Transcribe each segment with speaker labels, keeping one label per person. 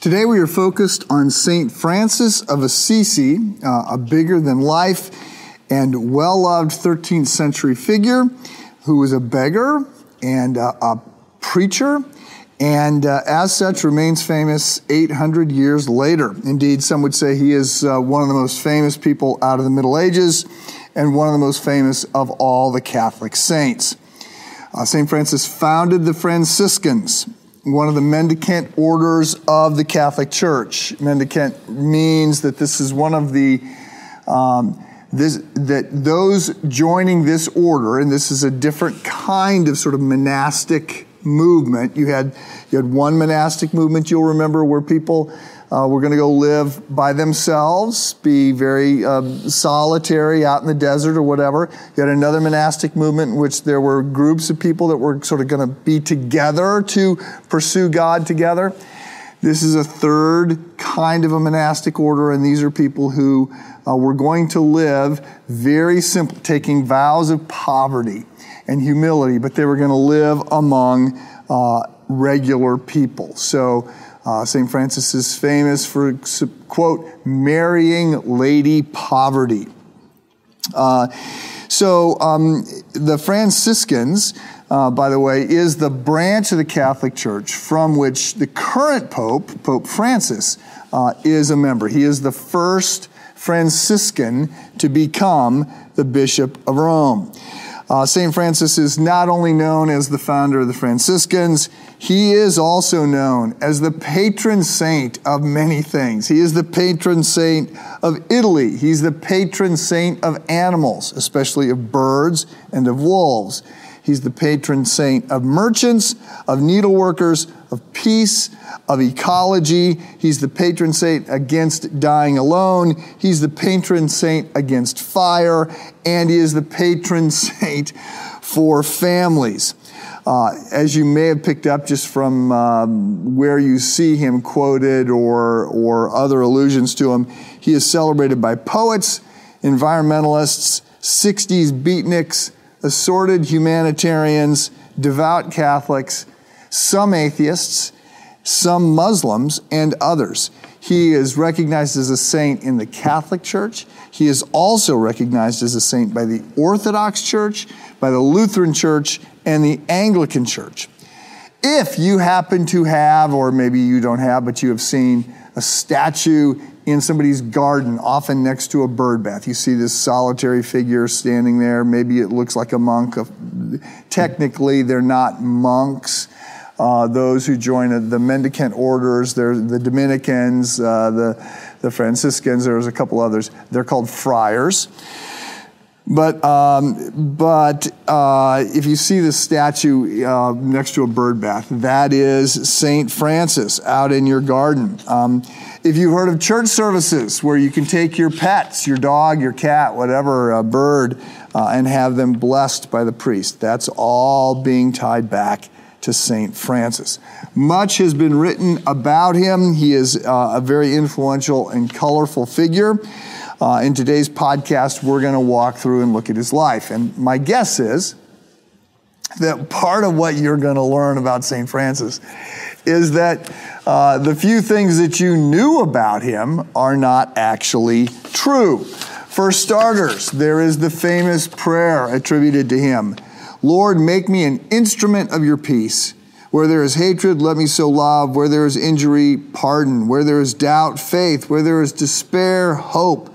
Speaker 1: Today we are focused on St. Francis of Assisi, uh, a bigger than life and well loved 13th century figure who was a beggar and uh, a preacher, and uh, as such remains famous 800 years later. Indeed, some would say he is uh, one of the most famous people out of the Middle Ages and one of the most famous of all the Catholic saints. Uh, St. Francis founded the Franciscans, one of the mendicant orders of the Catholic Church. Mendicant means that this is one of the um, this, that those joining this order, and this is a different kind of sort of monastic movement. You had you had one monastic movement you'll remember where people uh, were going to go live by themselves, be very um, solitary out in the desert or whatever. You had another monastic movement in which there were groups of people that were sort of going to be together to pursue God together. This is a third kind of a monastic order, and these are people who uh, were going to live very simple, taking vows of poverty and humility, but they were going to live among uh, regular people. So, uh, St. Francis is famous for, quote, marrying Lady Poverty. Uh, so um, the Franciscans, uh, by the way, is the branch of the Catholic Church from which the current Pope, Pope Francis, uh, is a member. He is the first Franciscan to become the Bishop of Rome. Uh, St. Francis is not only known as the founder of the Franciscans, he is also known as the patron saint of many things. He is the patron saint of Italy. He's the patron saint of animals, especially of birds and of wolves. He's the patron saint of merchants, of needleworkers, of peace, of ecology. He's the patron saint against dying alone. He's the patron saint against fire. And he is the patron saint for families. Uh, as you may have picked up just from um, where you see him quoted or, or other allusions to him, he is celebrated by poets, environmentalists, 60s beatniks, assorted humanitarians, devout Catholics, some atheists, some Muslims, and others. He is recognized as a saint in the Catholic Church. He is also recognized as a saint by the Orthodox Church, by the Lutheran Church, and the Anglican Church. If you happen to have, or maybe you don't have, but you have seen a statue in somebody's garden, often next to a bird bath. You see this solitary figure standing there. Maybe it looks like a monk. Technically, they're not monks. Uh, those who join the mendicant orders, they're the Dominicans, uh, the, the Franciscans, there's a couple others. They're called friars. But, um, but uh, if you see the statue uh, next to a bird bath, that is St. Francis out in your garden. Um, if you've heard of church services where you can take your pets, your dog, your cat, whatever, a bird, uh, and have them blessed by the priest, that's all being tied back to St. Francis. Much has been written about him. He is uh, a very influential and colorful figure. Uh, in today's podcast, we're going to walk through and look at his life. And my guess is that part of what you're going to learn about St. Francis is that uh, the few things that you knew about him are not actually true. For starters, there is the famous prayer attributed to him Lord, make me an instrument of your peace. Where there is hatred, let me sow love. Where there is injury, pardon. Where there is doubt, faith. Where there is despair, hope.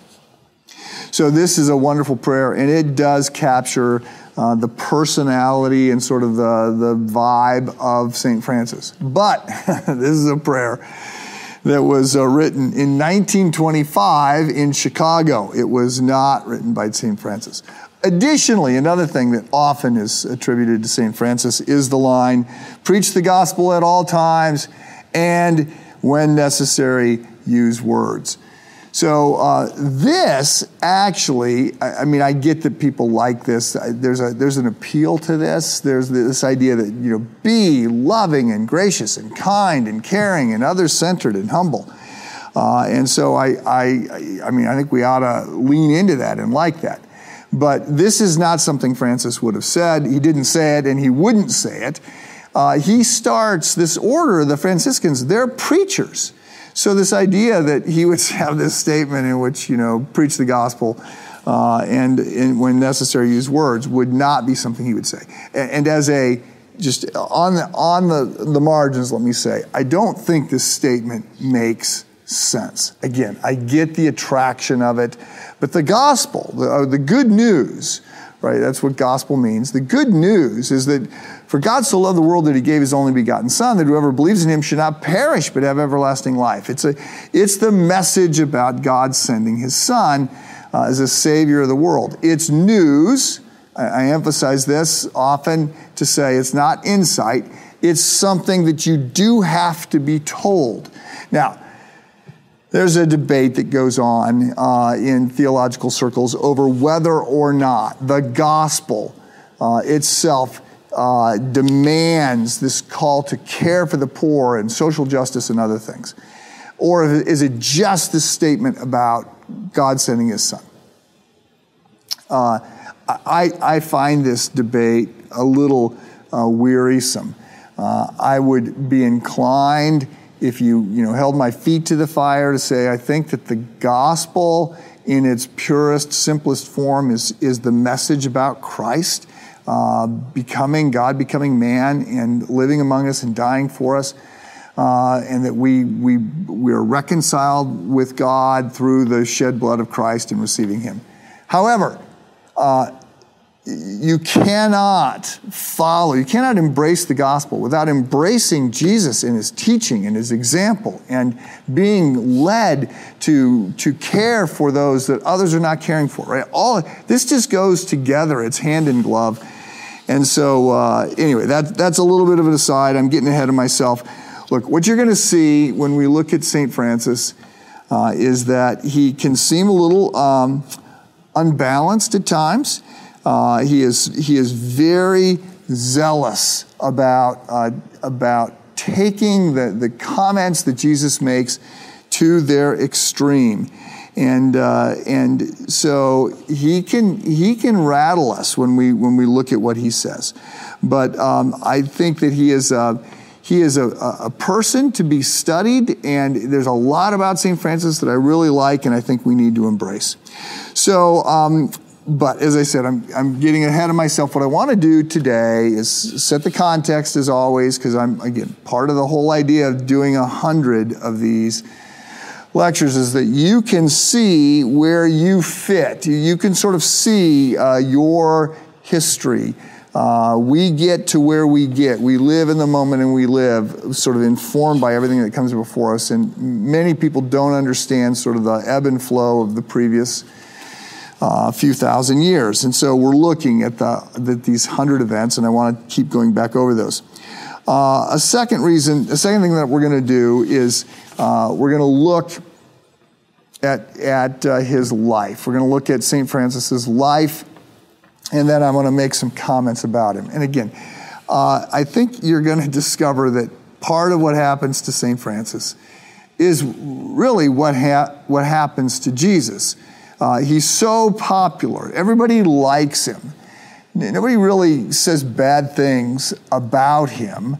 Speaker 1: So, this is a wonderful prayer, and it does capture uh, the personality and sort of the, the vibe of St. Francis. But this is a prayer that was uh, written in 1925 in Chicago. It was not written by St. Francis. Additionally, another thing that often is attributed to St. Francis is the line preach the gospel at all times and when necessary, use words. So uh, this actually, I, I, mean, I get that people like this. There's a there's an appeal to this. There's this idea that you know, be loving and gracious and kind and caring and others centered and humble. Uh, and so I, I, I mean, I think we ought to lean into that and like that. But this is not something Francis would have said. He didn't say it, and he wouldn't say it. Uh, he starts this order, the Franciscans, they're preachers. So this idea that he would have this statement in which, you know, preach the gospel uh, and, and, when necessary use words would not be something he would say. And, and as a just on the on the, the margins, let me say, I don't think this statement makes sense. Again, I get the attraction of it, but the gospel, the, uh, the good news, right? That's what gospel means. The good news is that for God so loved the world that he gave his only begotten Son, that whoever believes in him should not perish but have everlasting life. It's, a, it's the message about God sending his Son uh, as a Savior of the world. It's news. I, I emphasize this often to say it's not insight, it's something that you do have to be told. Now, there's a debate that goes on uh, in theological circles over whether or not the gospel uh, itself uh, demands this call to care for the poor and social justice and other things? Or is it just this statement about God sending his son? Uh, I, I, find this debate a little uh, wearisome. Uh, I would be inclined if you, you know, held my feet to the fire to say, I think that the gospel in its purest, simplest form is, is the message about Christ, uh, becoming, God becoming man and living among us and dying for us. Uh, and that we, we, we are reconciled with God through the shed blood of Christ and receiving Him. However, uh, you cannot follow, you cannot embrace the gospel without embracing Jesus in his teaching and his example and being led to, to care for those that others are not caring for, right? All this just goes together, it's hand in glove. And so, uh, anyway, that, that's a little bit of an aside. I'm getting ahead of myself. Look, what you're going to see when we look at St. Francis uh, is that he can seem a little um, unbalanced at times. Uh, he, is, he is very zealous about, uh, about taking the, the comments that Jesus makes to their extreme. And, uh, and so he can, he can rattle us when we, when we look at what he says. But um, I think that he is, a, he is a, a person to be studied, and there's a lot about St. Francis that I really like and I think we need to embrace. So um, but as I said, I'm, I'm getting ahead of myself. What I want to do today is set the context as always, because I'm, again, part of the whole idea of doing a hundred of these lectures is that you can see where you fit. You can sort of see uh, your history. Uh, we get to where we get. We live in the moment and we live sort of informed by everything that comes before us. And many people don't understand sort of the ebb and flow of the previous a few thousand years. And so we're looking at, the, the these hundred events, and I want to keep going back over those. Uh, a second reason, a second thing that we're going to do is uh, we're going to look at, at uh, his life. We're going to look at St. Francis's life, and then I'm going to make some comments about him. And again, uh, I think you're going to discover that part of what happens to St. Francis is really what, ha- what happens to Jesus. Uh, he's so popular. Everybody likes him. Nobody really says bad things about him.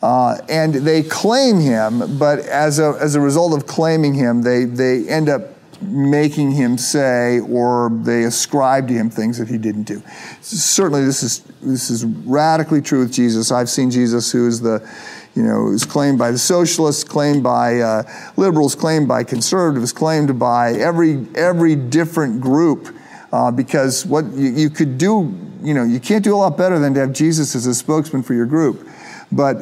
Speaker 1: Uh, and they claim him, but as a, as a result of claiming him, they, they end up making him say or they ascribe to him things that he didn't do. Certainly, this is, this is radically true with Jesus. I've seen Jesus, who is the you know, it was claimed by the socialists, claimed by uh, liberals, claimed by conservatives, claimed by every every different group. Uh, because what you, you, could do, you know, you can't do a lot better than to have Jesus as a spokesman for your group. But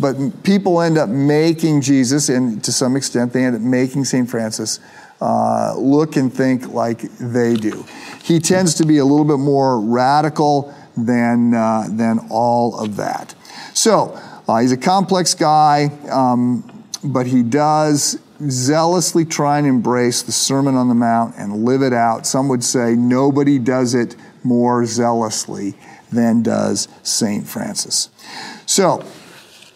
Speaker 1: but people end up making Jesus, and to some extent, they end up making Saint Francis uh, look and think like they do. He tends to be a little bit more radical than uh, than all of that. So. Uh, he's a complex guy, um, but he does zealously try and embrace the Sermon on the Mount and live it out. Some would say nobody does it more zealously than does St. Francis. So,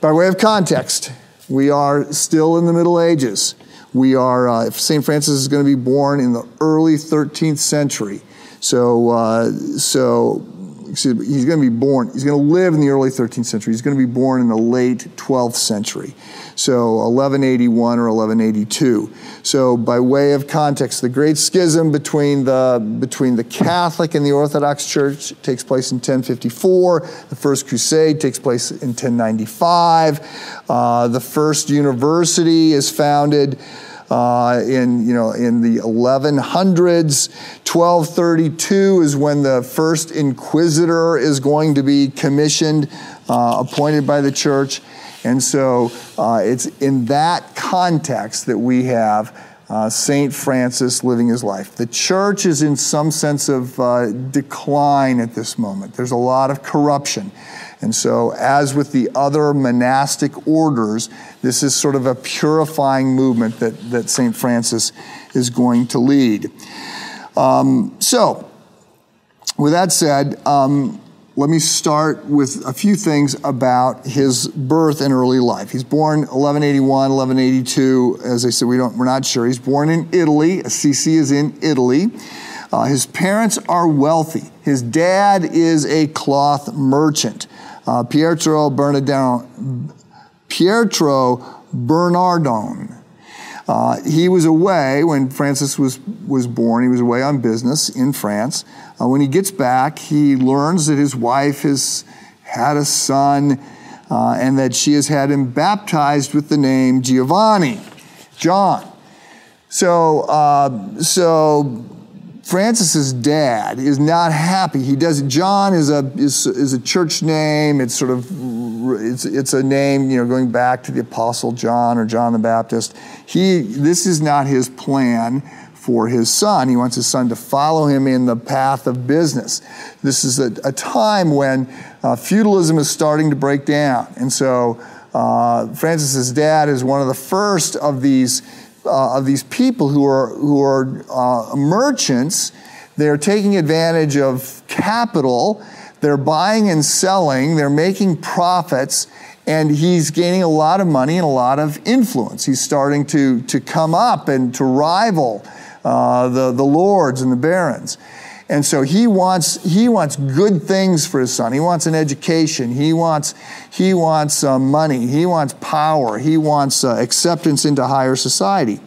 Speaker 1: by way of context, we are still in the Middle Ages. We are, uh, St. Francis is going to be born in the early 13th century. So, uh, so he's going to be born, he's going to live in the early 13th century. He's going to be born in the late 12th century. So 1181 or 1182. So by way of context, the great schism between the, between the Catholic and the Orthodox Church takes place in 1054. The First Crusade takes place in 1095. Uh, the first university is founded uh, in, you know, in the 1100s. 1232 is when the first inquisitor is going to be commissioned, uh, appointed by the church. And so uh, it's in that context that we have uh, St. Francis living his life. The church is in some sense of uh, decline at this moment. There's a lot of corruption. And so, as with the other monastic orders, this is sort of a purifying movement that, that St. Francis is going to lead. Um, so, with that said, um, let me start with a few things about his birth and early life. He's born 1181, 1182. As I said, we don't, we're not sure. He's born in Italy. Assisi is in Italy. Uh, his parents are wealthy. His dad is a cloth merchant. Uh, Pietro Bernardone, Pietro Bernardone. Uh, he was away when Francis was, was born. He was away on business in France. Uh, when he gets back, he learns that his wife has had a son uh, and that she has had him baptized with the name Giovanni, John. So, uh, so Francis's dad is not happy. He does John is a is, is a church name. It's sort of it's it's a name you know going back to the apostle John or John the Baptist. He this is not his plan for his son. He wants his son to follow him in the path of business. This is a, a time when uh, feudalism is starting to break down, and so uh, Francis's dad is one of the first of these uh, of these people who are, who are uh, merchants. They're taking advantage of capital. They're buying and selling. They're making profits. And he's gaining a lot of money and a lot of influence. He's starting to, to come up and to rival uh, the, the lords and the barons. And so he wants, he wants good things for his son. He wants an education. He wants, he wants uh, money. He wants power. He wants uh, acceptance into higher society.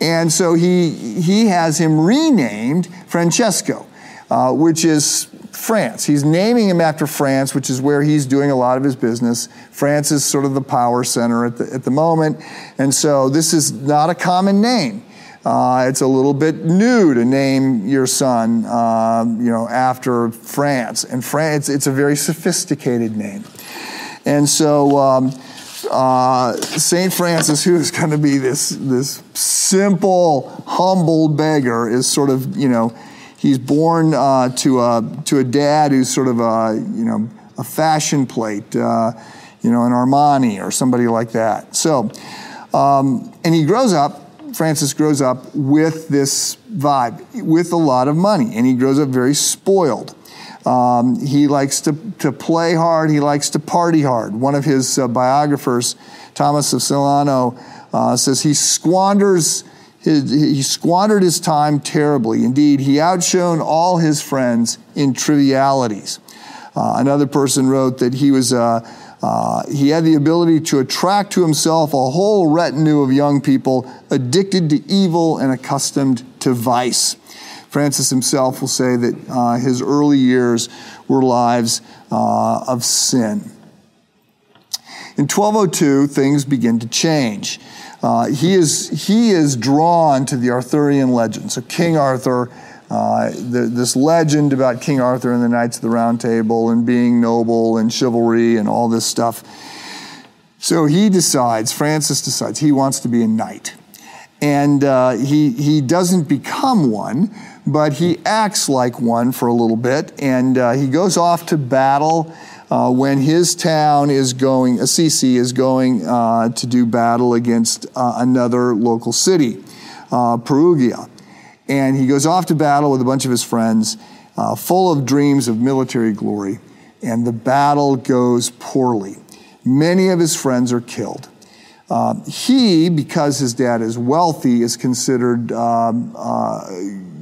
Speaker 1: And so he, he has him renamed Francesco, uh, which is France. He's naming him after France, which is where he's doing a lot of his business. France is sort of the power center at the, at the moment. And so this is not a common name. Uh, it's a little bit new to name your son, uh, you know, after France. And France, it's a very sophisticated name. And so um, uh, Saint Francis, who is going to be this this simple, humble beggar, is sort of you know, he's born uh, to a to a dad who's sort of a you know a fashion plate, uh, you know, an Armani or somebody like that. So, um, and he grows up Francis grows up with this vibe, with a lot of money, and he grows up very spoiled. Um, he likes to, to play hard, he likes to party hard. One of his uh, biographers, Thomas of Celano, uh, says he squanders. His, he squandered his time terribly. Indeed, he outshone all his friends in trivialities. Uh, another person wrote that he was uh, uh, he had the ability to attract to himself a whole retinue of young people addicted to evil and accustomed to vice. Francis himself will say that uh, his early years were lives uh, of sin. In 1202, things begin to change. Uh, he, is, he is drawn to the Arthurian legend. So, King Arthur uh, the, this legend about King Arthur and the Knights of the Round Table and being noble and chivalry and all this stuff. So he decides, Francis decides, he wants to be a knight. And uh, he, he doesn't become one, but he acts like one for a little bit. And uh, he goes off to battle uh, when his town is going, Assisi is going uh, to do battle against uh, another local city, Perugia. And he goes off to battle with a bunch of his friends, uh, full of dreams of military glory. And the battle goes poorly. Many of his friends are killed. Uh, he, because his dad is wealthy, is considered um,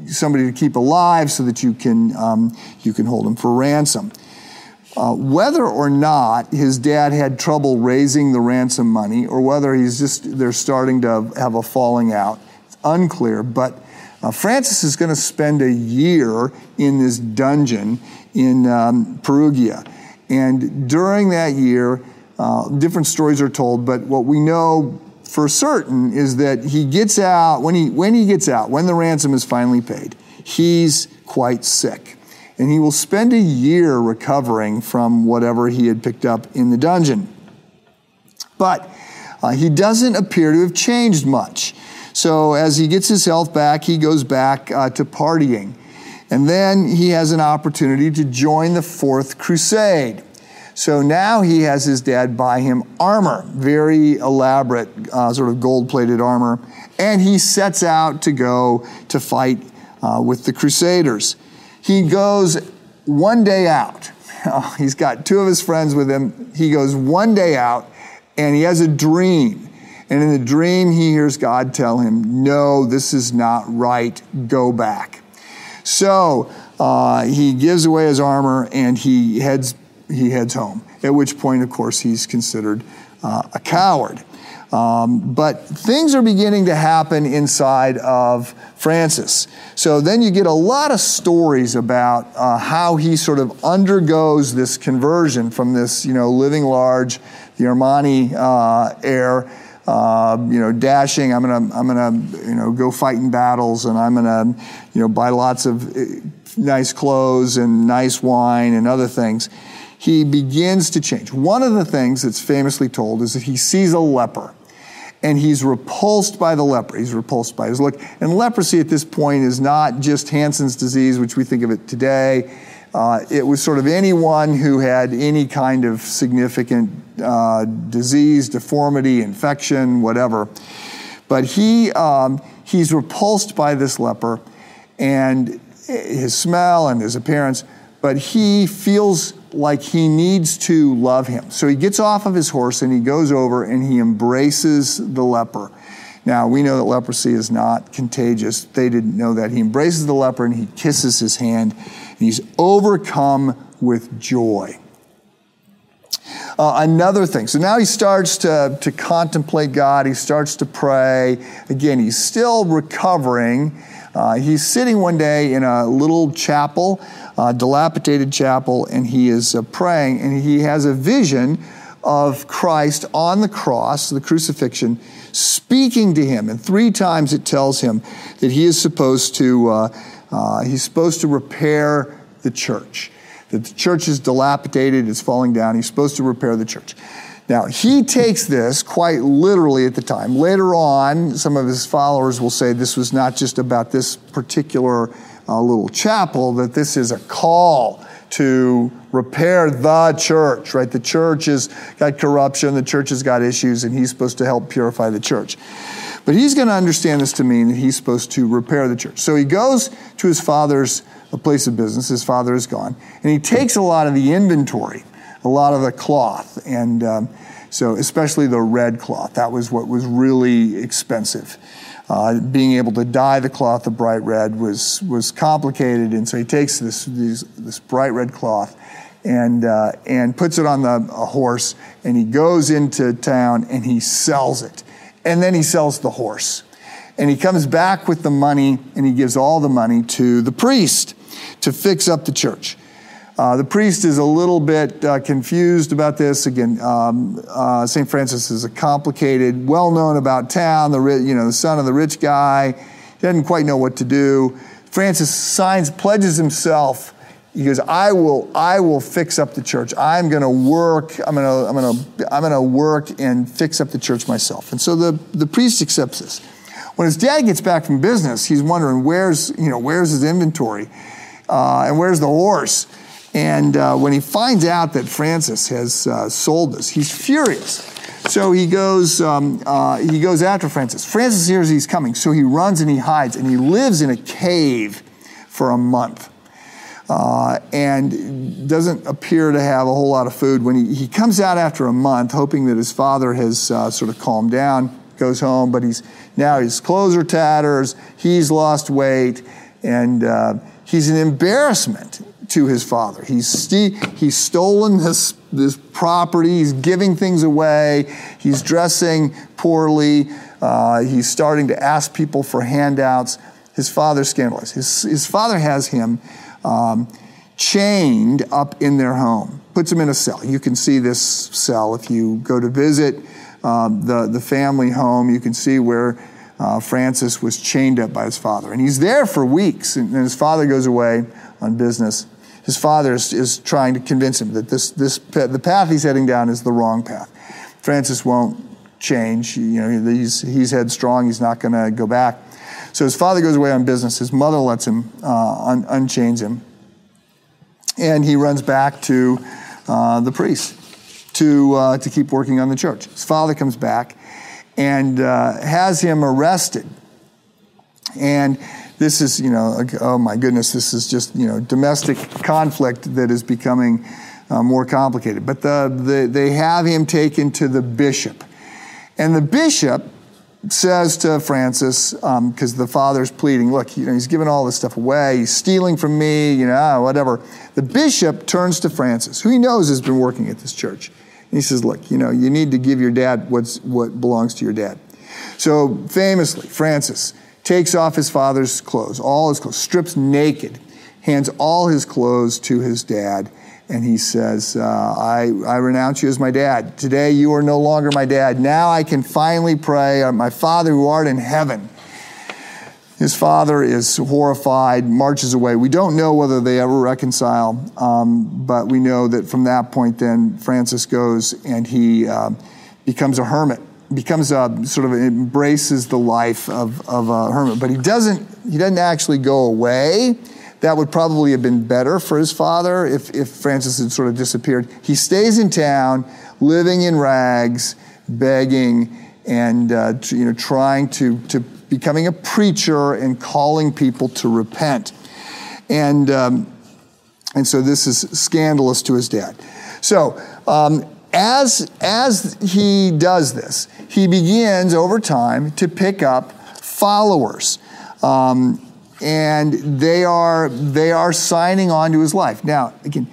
Speaker 1: somebody to keep alive so that you can, um, you can hold him for ransom. Uh, whether or not his dad had trouble raising the ransom money or whether he's just they're starting to have a falling out it's unclear but uh, francis is going to spend a year in this dungeon in um, perugia and during that year uh, different stories are told but what we know for certain is that he gets out when he when he gets out when the ransom is finally paid he's quite sick and he will spend a year recovering from whatever he had picked up in the dungeon. But uh, he doesn't appear to have changed much. So as he gets his health back, he goes back uh, to partying. And then he has an opportunity to join the Fourth Crusade. So now he has his dad buy him armor, very elaborate, uh, sort of gold plated armor, and he sets out to go to fight uh, with the Crusaders. He goes one day out. Oh, he's got two of his friends with him. He goes one day out and he has a dream. And in the dream, he hears God tell him, No, this is not right. Go back. So uh, he gives away his armor and he heads, he heads home. At which point, of course, he's considered uh, a coward. Um, but things are beginning to happen inside of Francis. So then you get a lot of stories about uh, how he sort of undergoes this conversion from this, you know, living large, the Armani uh, air. Uh, you know, dashing. I'm gonna, I'm gonna, you know, go fight in battles, and I'm gonna, you know, buy lots of uh, nice clothes and nice wine and other things he begins to change. One of the things that's famously told is that he sees a leper and he's repulsed by the leper. He's repulsed by his look. And leprosy at this point is not just Hansen's disease, which we think of it today. Uh, it was sort of anyone who had any kind of significant uh, disease, deformity, infection, whatever. But he, um, he's repulsed by this leper and his smell and his appearance, but he feels like he needs to love him. So he gets off of his horse and he goes over and he embraces the leper. Now, we know that leprosy is not contagious. They didn't know that. He embraces the leper and he kisses his hand. And he's overcome with joy. Uh, another thing. So now he starts to, to contemplate God. He starts to pray. Again, he's still recovering. Uh, he's sitting one day in a little chapel uh, dilapidated chapel, and he is uh, praying, and he has a vision of Christ on the cross, the crucifixion, speaking to him. And three times it tells him that he is supposed to, uh, uh, he's supposed to repair the church. That the church is dilapidated, it's falling down. He's supposed to repair the church. Now, he takes this quite literally at the time. Later on, some of his followers will say this was not just about this particular uh, little chapel, that this is a call to repair the church, right? The church has got corruption, the church has got issues, and he's supposed to help purify the church. But he's going to understand this to mean that he's supposed to repair the church. So he goes to his father's place of business. His father is gone. And he takes a lot of the inventory, a lot of the cloth, and um, so especially the red cloth. That was what was really expensive. Uh, being able to dye the cloth a bright red was, was complicated, and so he takes this, these, this bright red cloth and, uh, and puts it on the horse, and he goes into town and he sells it. And then he sells the horse. And he comes back with the money, and he gives all the money to the priest to fix up the church. Uh, the priest is a little bit uh, confused about this. Again, um, uh, St. Francis is a complicated, well known about town, the, you know, the son of the rich guy. He doesn't quite know what to do. Francis signs, pledges himself. He goes, I will, I will fix up the church. I'm going to work. I'm going to, I'm going to, I'm going to work and fix up the church myself. And so the, the priest accepts this. When his dad gets back from business, he's wondering where's, you know, where's his inventory, uh, and where's the horse. And uh, when he finds out that Francis has uh, sold this, he's furious. So he goes, um, uh, he goes after Francis. Francis hears he's coming, so he runs and he hides, and he lives in a cave for a month. Uh, and doesn't appear to have a whole lot of food. When he, he comes out after a month, hoping that his father has uh, sort of calmed down, goes home, but he's now his clothes are tatters, he's lost weight, and uh, he's an embarrassment to his father. He's, he's stolen this, this property, he's giving things away, he's dressing poorly, uh, he's starting to ask people for handouts. His father's scandalous. His, his father has him um, chained up in their home, puts him in a cell. You can see this cell if you go to visit um, the, the family home. You can see where uh, Francis was chained up by his father. And he's there for weeks, and, and his father goes away on business. His father is, is, trying to convince him that this, this, the path he's heading down is the wrong path. Francis won't change. You know, he's, he's headstrong. He's not going to go back. So his father goes away on business. His mother lets him uh, un- unchains him. And he runs back to uh, the priest to, uh, to keep working on the church. His father comes back and uh, has him arrested. And this is, you know, oh my goodness, this is just, you know, domestic conflict that is becoming uh, more complicated. But the, the, they have him taken to the bishop. And the bishop says to Francis, because um, the father's pleading, look, you know, he's giving all this stuff away, he's stealing from me, you know, whatever. The bishop turns to Francis, who he knows has been working at this church. And he says, look, you know, you need to give your dad what's, what belongs to your dad. So famously, Francis takes off his father's clothes, all his clothes, strips naked, hands all his clothes to his dad, and he says, uh, I, I renounce you as my dad. Today you are no longer my dad. Now I can finally pray, uh, My Father who art in heaven. His father is horrified, marches away. We don't know whether they ever reconcile, um, but we know that from that point, then Francis goes and he uh, becomes a hermit, becomes a sort of embraces the life of, of a hermit. But he doesn't, he doesn't actually go away that would probably have been better for his father if, if Francis had sort of disappeared. He stays in town, living in rags, begging, and uh, you know, trying to, to becoming a preacher and calling people to repent. And, um, and so this is scandalous to his dad. So, um, as, as he does this, he begins over time to pick up followers. Um, and they are they are signing on to his life. Now, again,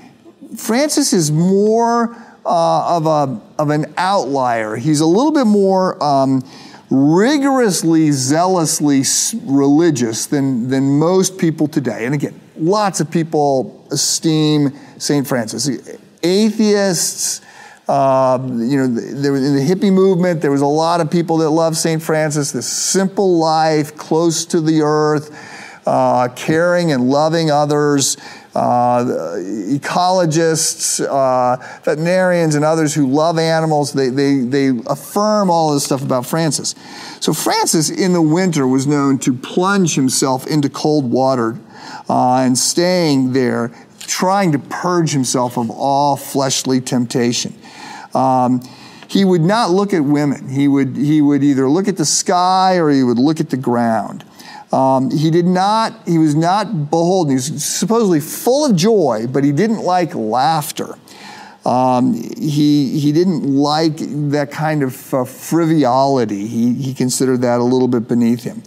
Speaker 1: Francis is more uh, of a of an outlier. He's a little bit more um, rigorously, zealously religious than than most people today. And again, lots of people esteem Saint Francis. Atheists. Uh, you know, there was in the hippie movement. There was a lot of people that loved Saint Francis. This simple life, close to the earth, uh, caring and loving others, uh, ecologists, uh, veterinarians, and others who love animals. They, they, they affirm all this stuff about Francis. So, Francis in the winter was known to plunge himself into cold water uh, and staying there, trying to purge himself of all fleshly temptation. Um, he would not look at women. He would, he would either look at the sky or he would look at the ground. Um, he did not, he was not beholden. He was supposedly full of joy, but he didn't like laughter. Um, he, he didn't like that kind of uh, frivolity. He, he considered that a little bit beneath him.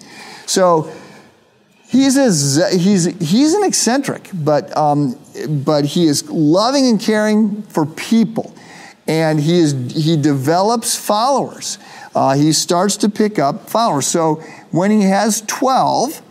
Speaker 1: So he's, a, he's, he's an eccentric, but, um, but he is loving and caring for people. And he, is, he develops followers. Uh, he starts to pick up followers. So when he has 12,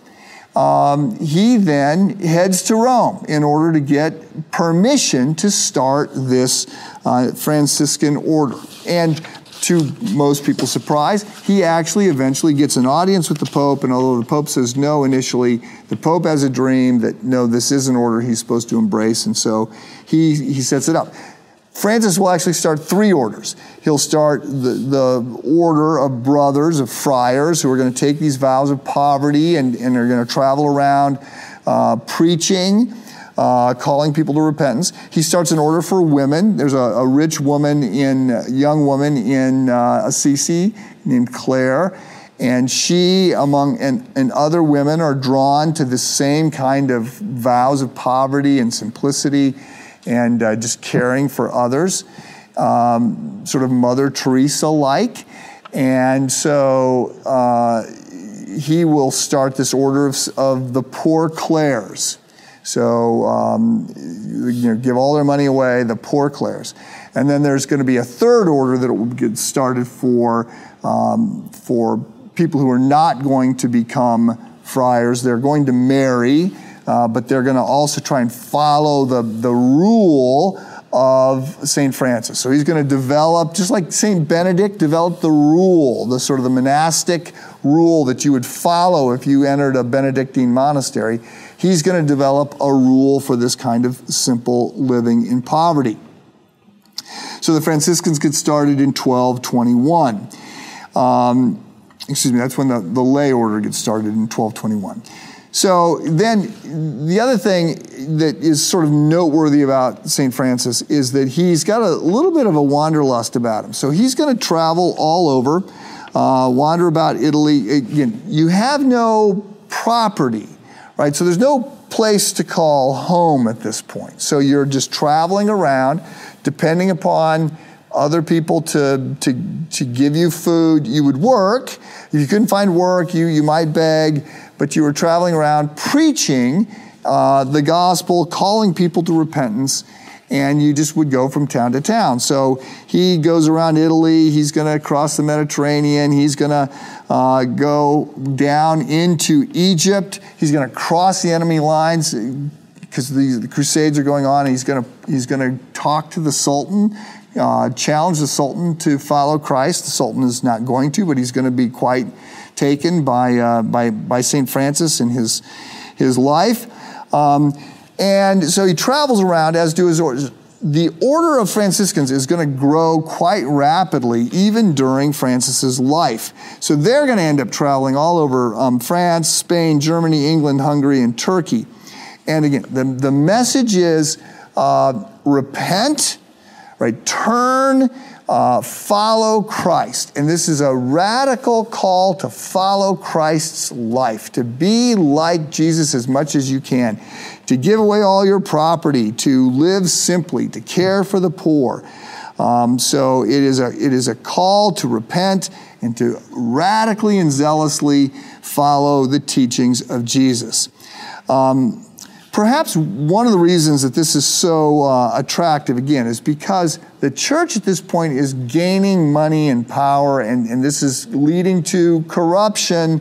Speaker 1: um, he then heads to Rome in order to get permission to start this uh, Franciscan order. And to most people's surprise, he actually eventually gets an audience with the Pope. And although the Pope says no initially, the Pope has a dream that no, this is an order he's supposed to embrace. And so he, he sets it up. Francis will actually start three orders. He'll start the, the order of brothers, of friars, who are going to take these vows of poverty and, and are going to travel around uh, preaching. Uh, calling people to repentance. He starts an order for women. There's a, a rich woman in, a young woman in uh, Assisi named Clare. and she, among and, and other women, are drawn to the same kind of vows of poverty and simplicity and uh, just caring for others, um, sort of Mother Teresa like. And so uh, he will start this order of, of the poor Clares. So, um, you know, give all their money away, the poor Clares. And then there's going to be a third order that will get started for, um, for people who are not going to become friars. They're going to marry, uh, but they're going to also try and follow the, the rule of St. Francis. So he's going to develop, just like St. Benedict developed the rule, the sort of the monastic rule that you would follow if you entered a Benedictine monastery. He's going to develop a rule for this kind of simple living in poverty. So the Franciscans get started in 1221. Um, excuse me, that's when the, the lay order gets started in 1221. So then the other thing that is sort of noteworthy about St. Francis is that he's got a little bit of a wanderlust about him. So he's going to travel all over, uh, wander about Italy. Again, you have no property, right? So there's no place to call home at this point. So you're just traveling around, depending upon other people to, to, to give you food. You would work. If you couldn't find work, you, you might beg but you were traveling around preaching uh, the gospel, calling people to repentance, and you just would go from town to town. So he goes around Italy, he's going to cross the Mediterranean, he's going to uh, go down into Egypt, he's going to cross the enemy lines because the, the, crusades are going on, and he's going he's to talk to the Sultan. Uh, challenge the Sultan to follow Christ. The Sultan is not going to, but he's going to be quite taken by, uh, by, by St. Francis in his, his life. Um, and so he travels around, as do his orders. The order of Franciscans is going to grow quite rapidly, even during Francis's life. So they're going to end up traveling all over um, France, Spain, Germany, England, Hungary, and Turkey. And again, the, the message is uh, repent, right? Turn uh, follow Christ. And this is a radical call to follow Christ's life, to be like Jesus as much as you can, to give away all your property, to live simply, to care for the poor. Um, so it is, a, it is a call to repent and to radically and zealously follow the teachings of Jesus. Um, Perhaps one of the reasons that this is so uh, attractive, again, is because the church at this point is gaining money and power, and, and this is leading to corruption.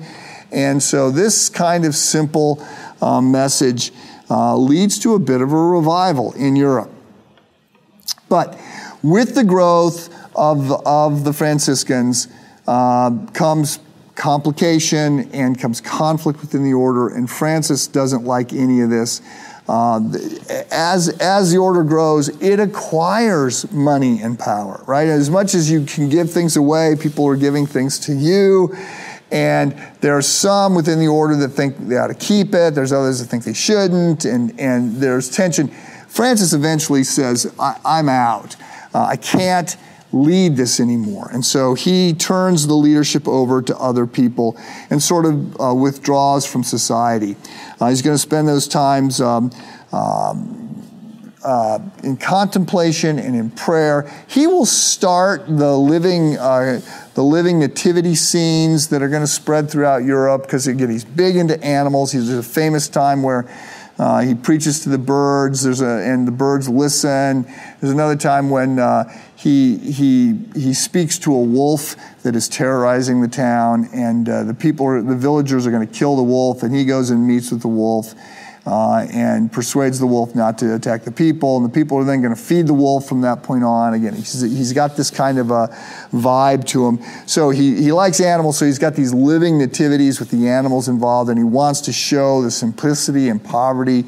Speaker 1: And so, this kind of simple uh, message uh, leads to a bit of a revival in Europe. But with the growth of, of the Franciscans uh, comes complication and comes conflict within the order, and Francis doesn't like any of this. Uh, as, as the order grows, it acquires money and power, right? As much as you can give things away, people are giving things to you. And there are some within the order that think they ought to keep it, there's others that think they shouldn't, and, and there's tension. Francis eventually says, I, am out. Uh, I can't lead this anymore. And so he turns the leadership over to other people and sort of uh, withdraws from society. Uh, he's going to spend those times um, um, uh, in contemplation and in prayer. He will start the living, uh, the living nativity scenes that are going to spread throughout Europe because again, he's big into animals. He's a famous time where uh, he preaches to the birds. There's a, and the birds listen. There's another time when uh, he, he, he speaks to a wolf that is terrorizing the town, and uh, the people, are, the villagers are going to kill the wolf, and he goes and meets with the wolf. Uh, and persuades the wolf not to attack the people. And the people are then going to feed the wolf from that point on. Again, he's, he's got this kind of a vibe to him. So he, he likes animals, so he's got these living nativities with the animals involved, and he wants to show the simplicity and poverty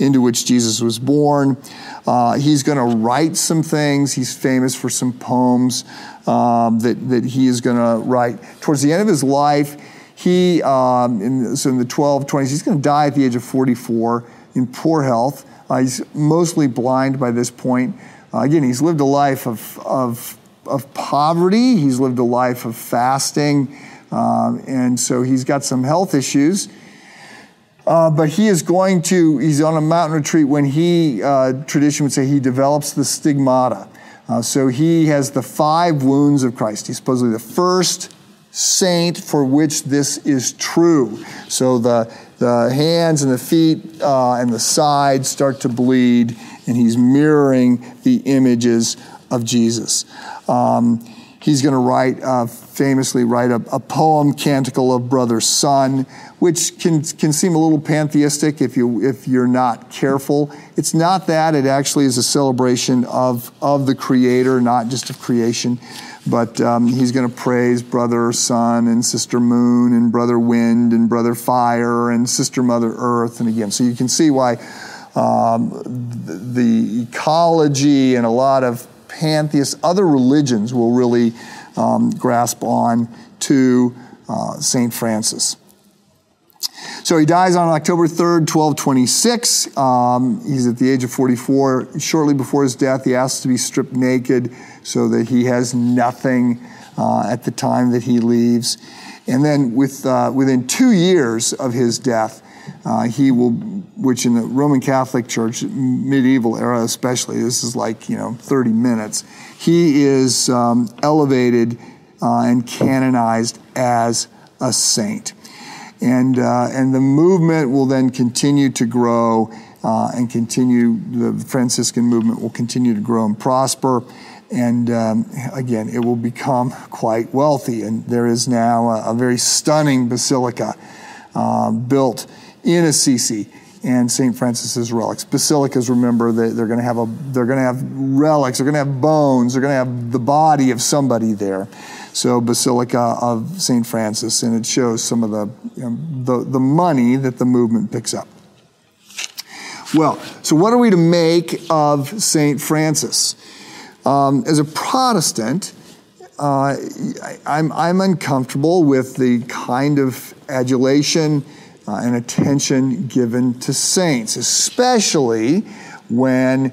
Speaker 1: into which Jesus was born. Uh, he's going to write some things. He's famous for some poems um, that, that he is going to write. Towards the end of his life, he, um, in, so in the 1220s, he's going to die at the age of 44. in poor health. Uh, he's mostly blind by this point. Uh, again, he's lived a life of, of, of poverty, he's lived a life of fasting, um, and so he's got some health issues. Uh, but he is going to, he's on a mountain retreat when he, uh, tradition would say, he develops the stigmata. Uh, so he has the five wounds of Christ. He's supposedly the first saint for which this is true. So the, the hands and the feet uh, and the sides start to bleed, and he's mirroring the images of Jesus. Um, he's going to write, uh, famously write a, a, poem, Canticle of Brother Sun, which can, can seem a little pantheistic if, you, if you're not careful. It's not that, it actually is a celebration of, of the Creator, not just of creation. But um, he's going to praise Brother Sun and Sister Moon and Brother Wind and Brother Fire and Sister Mother Earth. And again, so you can see why um, the, ecology and a lot of pantheists, other religions will really um, grasp on to uh, St. Francis. So he dies on October 3rd, 1226. Um, he's at the age of 44. Shortly before his death, he asks to be stripped naked so that he has nothing uh, at the time that he leaves. And then with, uh, within two years of his death, uh, he will, which in the Roman Catholic Church, medieval era especially, this is like, you know, 30 minutes, he is um, elevated uh, and canonized as a saint. And, uh, and the movement will then continue to grow uh, and continue, the Franciscan movement will continue to grow and prosper. And um, again, it will become quite wealthy. And there is now a, a very stunning basilica uh, built in Assisi and St. Francis's relics. Basilicas, remember, they, they're going to have a, they're going to have relics, they're going to have bones, they're going to have the body of somebody there. So Basilica of St. Francis, and it shows some of the, you know, the, the money that the movement picks up. Well, so what are we to make of St. Francis? Um, as a Protestant, uh, I'm, I'm uncomfortable with the kind of adulation uh, and attention given to saints, especially when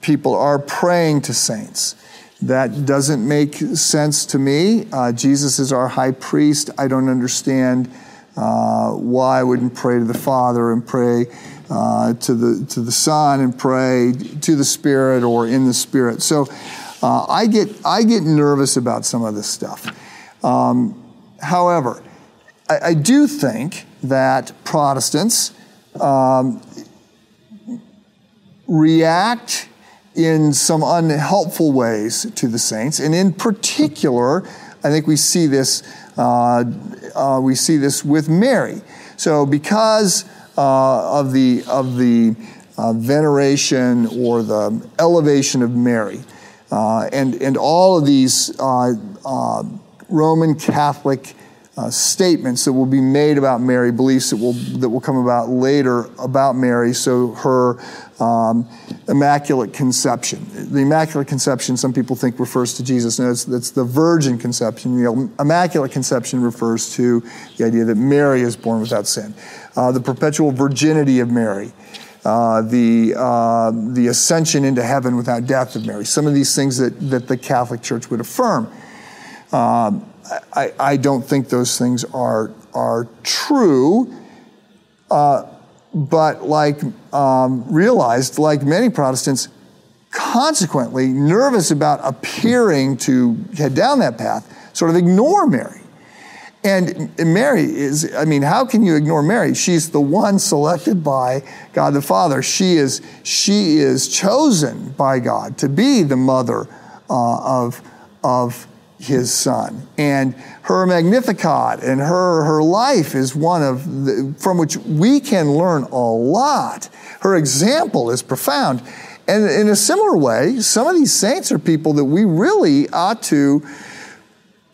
Speaker 1: people are praying to saints. That doesn't make sense to me. Uh, Jesus is our high priest. I don't understand uh, why I wouldn't pray to the Father and pray uh, to the to the Son and pray to the Spirit or in the Spirit. So uh, I get I get nervous about some of this stuff. Um, however, I, I do think that Protestants um, react in some unhelpful ways to the saints, and in particular, I think we see this. Uh, uh, we see this with Mary. So, because uh, of the of the uh, veneration or the elevation of Mary, uh, and and all of these uh, Roman Catholic uh, statements that will be made about Mary, beliefs that will that will come about later about Mary. So her um, immaculate conception. The immaculate conception, some people think refers to Jesus. No, it's the virgin conception. The immaculate conception refers to the idea that Mary is born without sin. Uh, the perpetual virginity of Mary. Uh, the, uh, the ascension into heaven without death of Mary. Some of these things that, that the Catholic Church would affirm. Um, I, I don't think those things are, are true. Uh, but like um, realized, like many Protestants, consequently nervous about appearing to head down that path, sort of ignore Mary. And Mary is, I mean, how can you ignore Mary? She's the one selected by God the Father. She is, she is chosen by God to be the mother uh, of, of his son. And her Magnificat and her, her life is one of the, from which we can learn a lot. Her example is profound. And in a similar way, some of these saints are people that we really ought to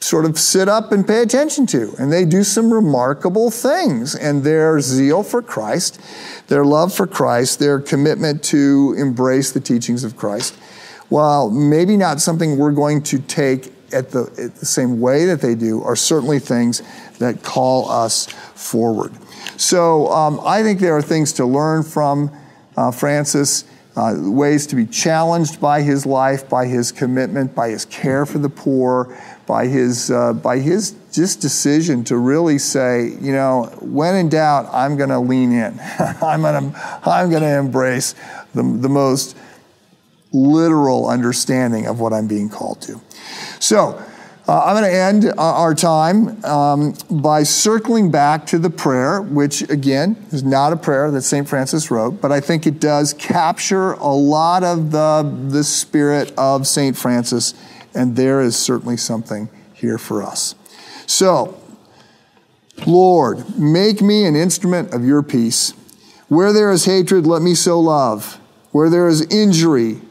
Speaker 1: sort of sit up and pay attention to. And they do some remarkable things. And their zeal for Christ, their love for Christ, their commitment to embrace the teachings of Christ, while maybe not something we're going to take at the, at the same way that they do are certainly things that call us forward. So um, I think there are things to learn from uh, Francis, uh, ways to be challenged by his life, by his commitment, by his care for the poor, by his, uh, by his just decision to really say, you know, when in doubt, I'm going to lean in. I'm going to I'm going to embrace the, the most literal understanding of what I'm being called to. So, uh, I'm going to end uh, our time um, by circling back to the prayer, which again is not a prayer that St. Francis wrote, but I think it does capture a lot of the, the spirit of St. Francis, and there is certainly something here for us. So, Lord, make me an instrument of your peace. Where there is hatred, let me sow love. Where there is injury,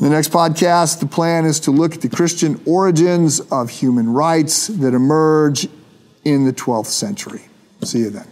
Speaker 1: In the next podcast, the plan is to look at the Christian origins of human rights that emerge in the 12th century. See you then.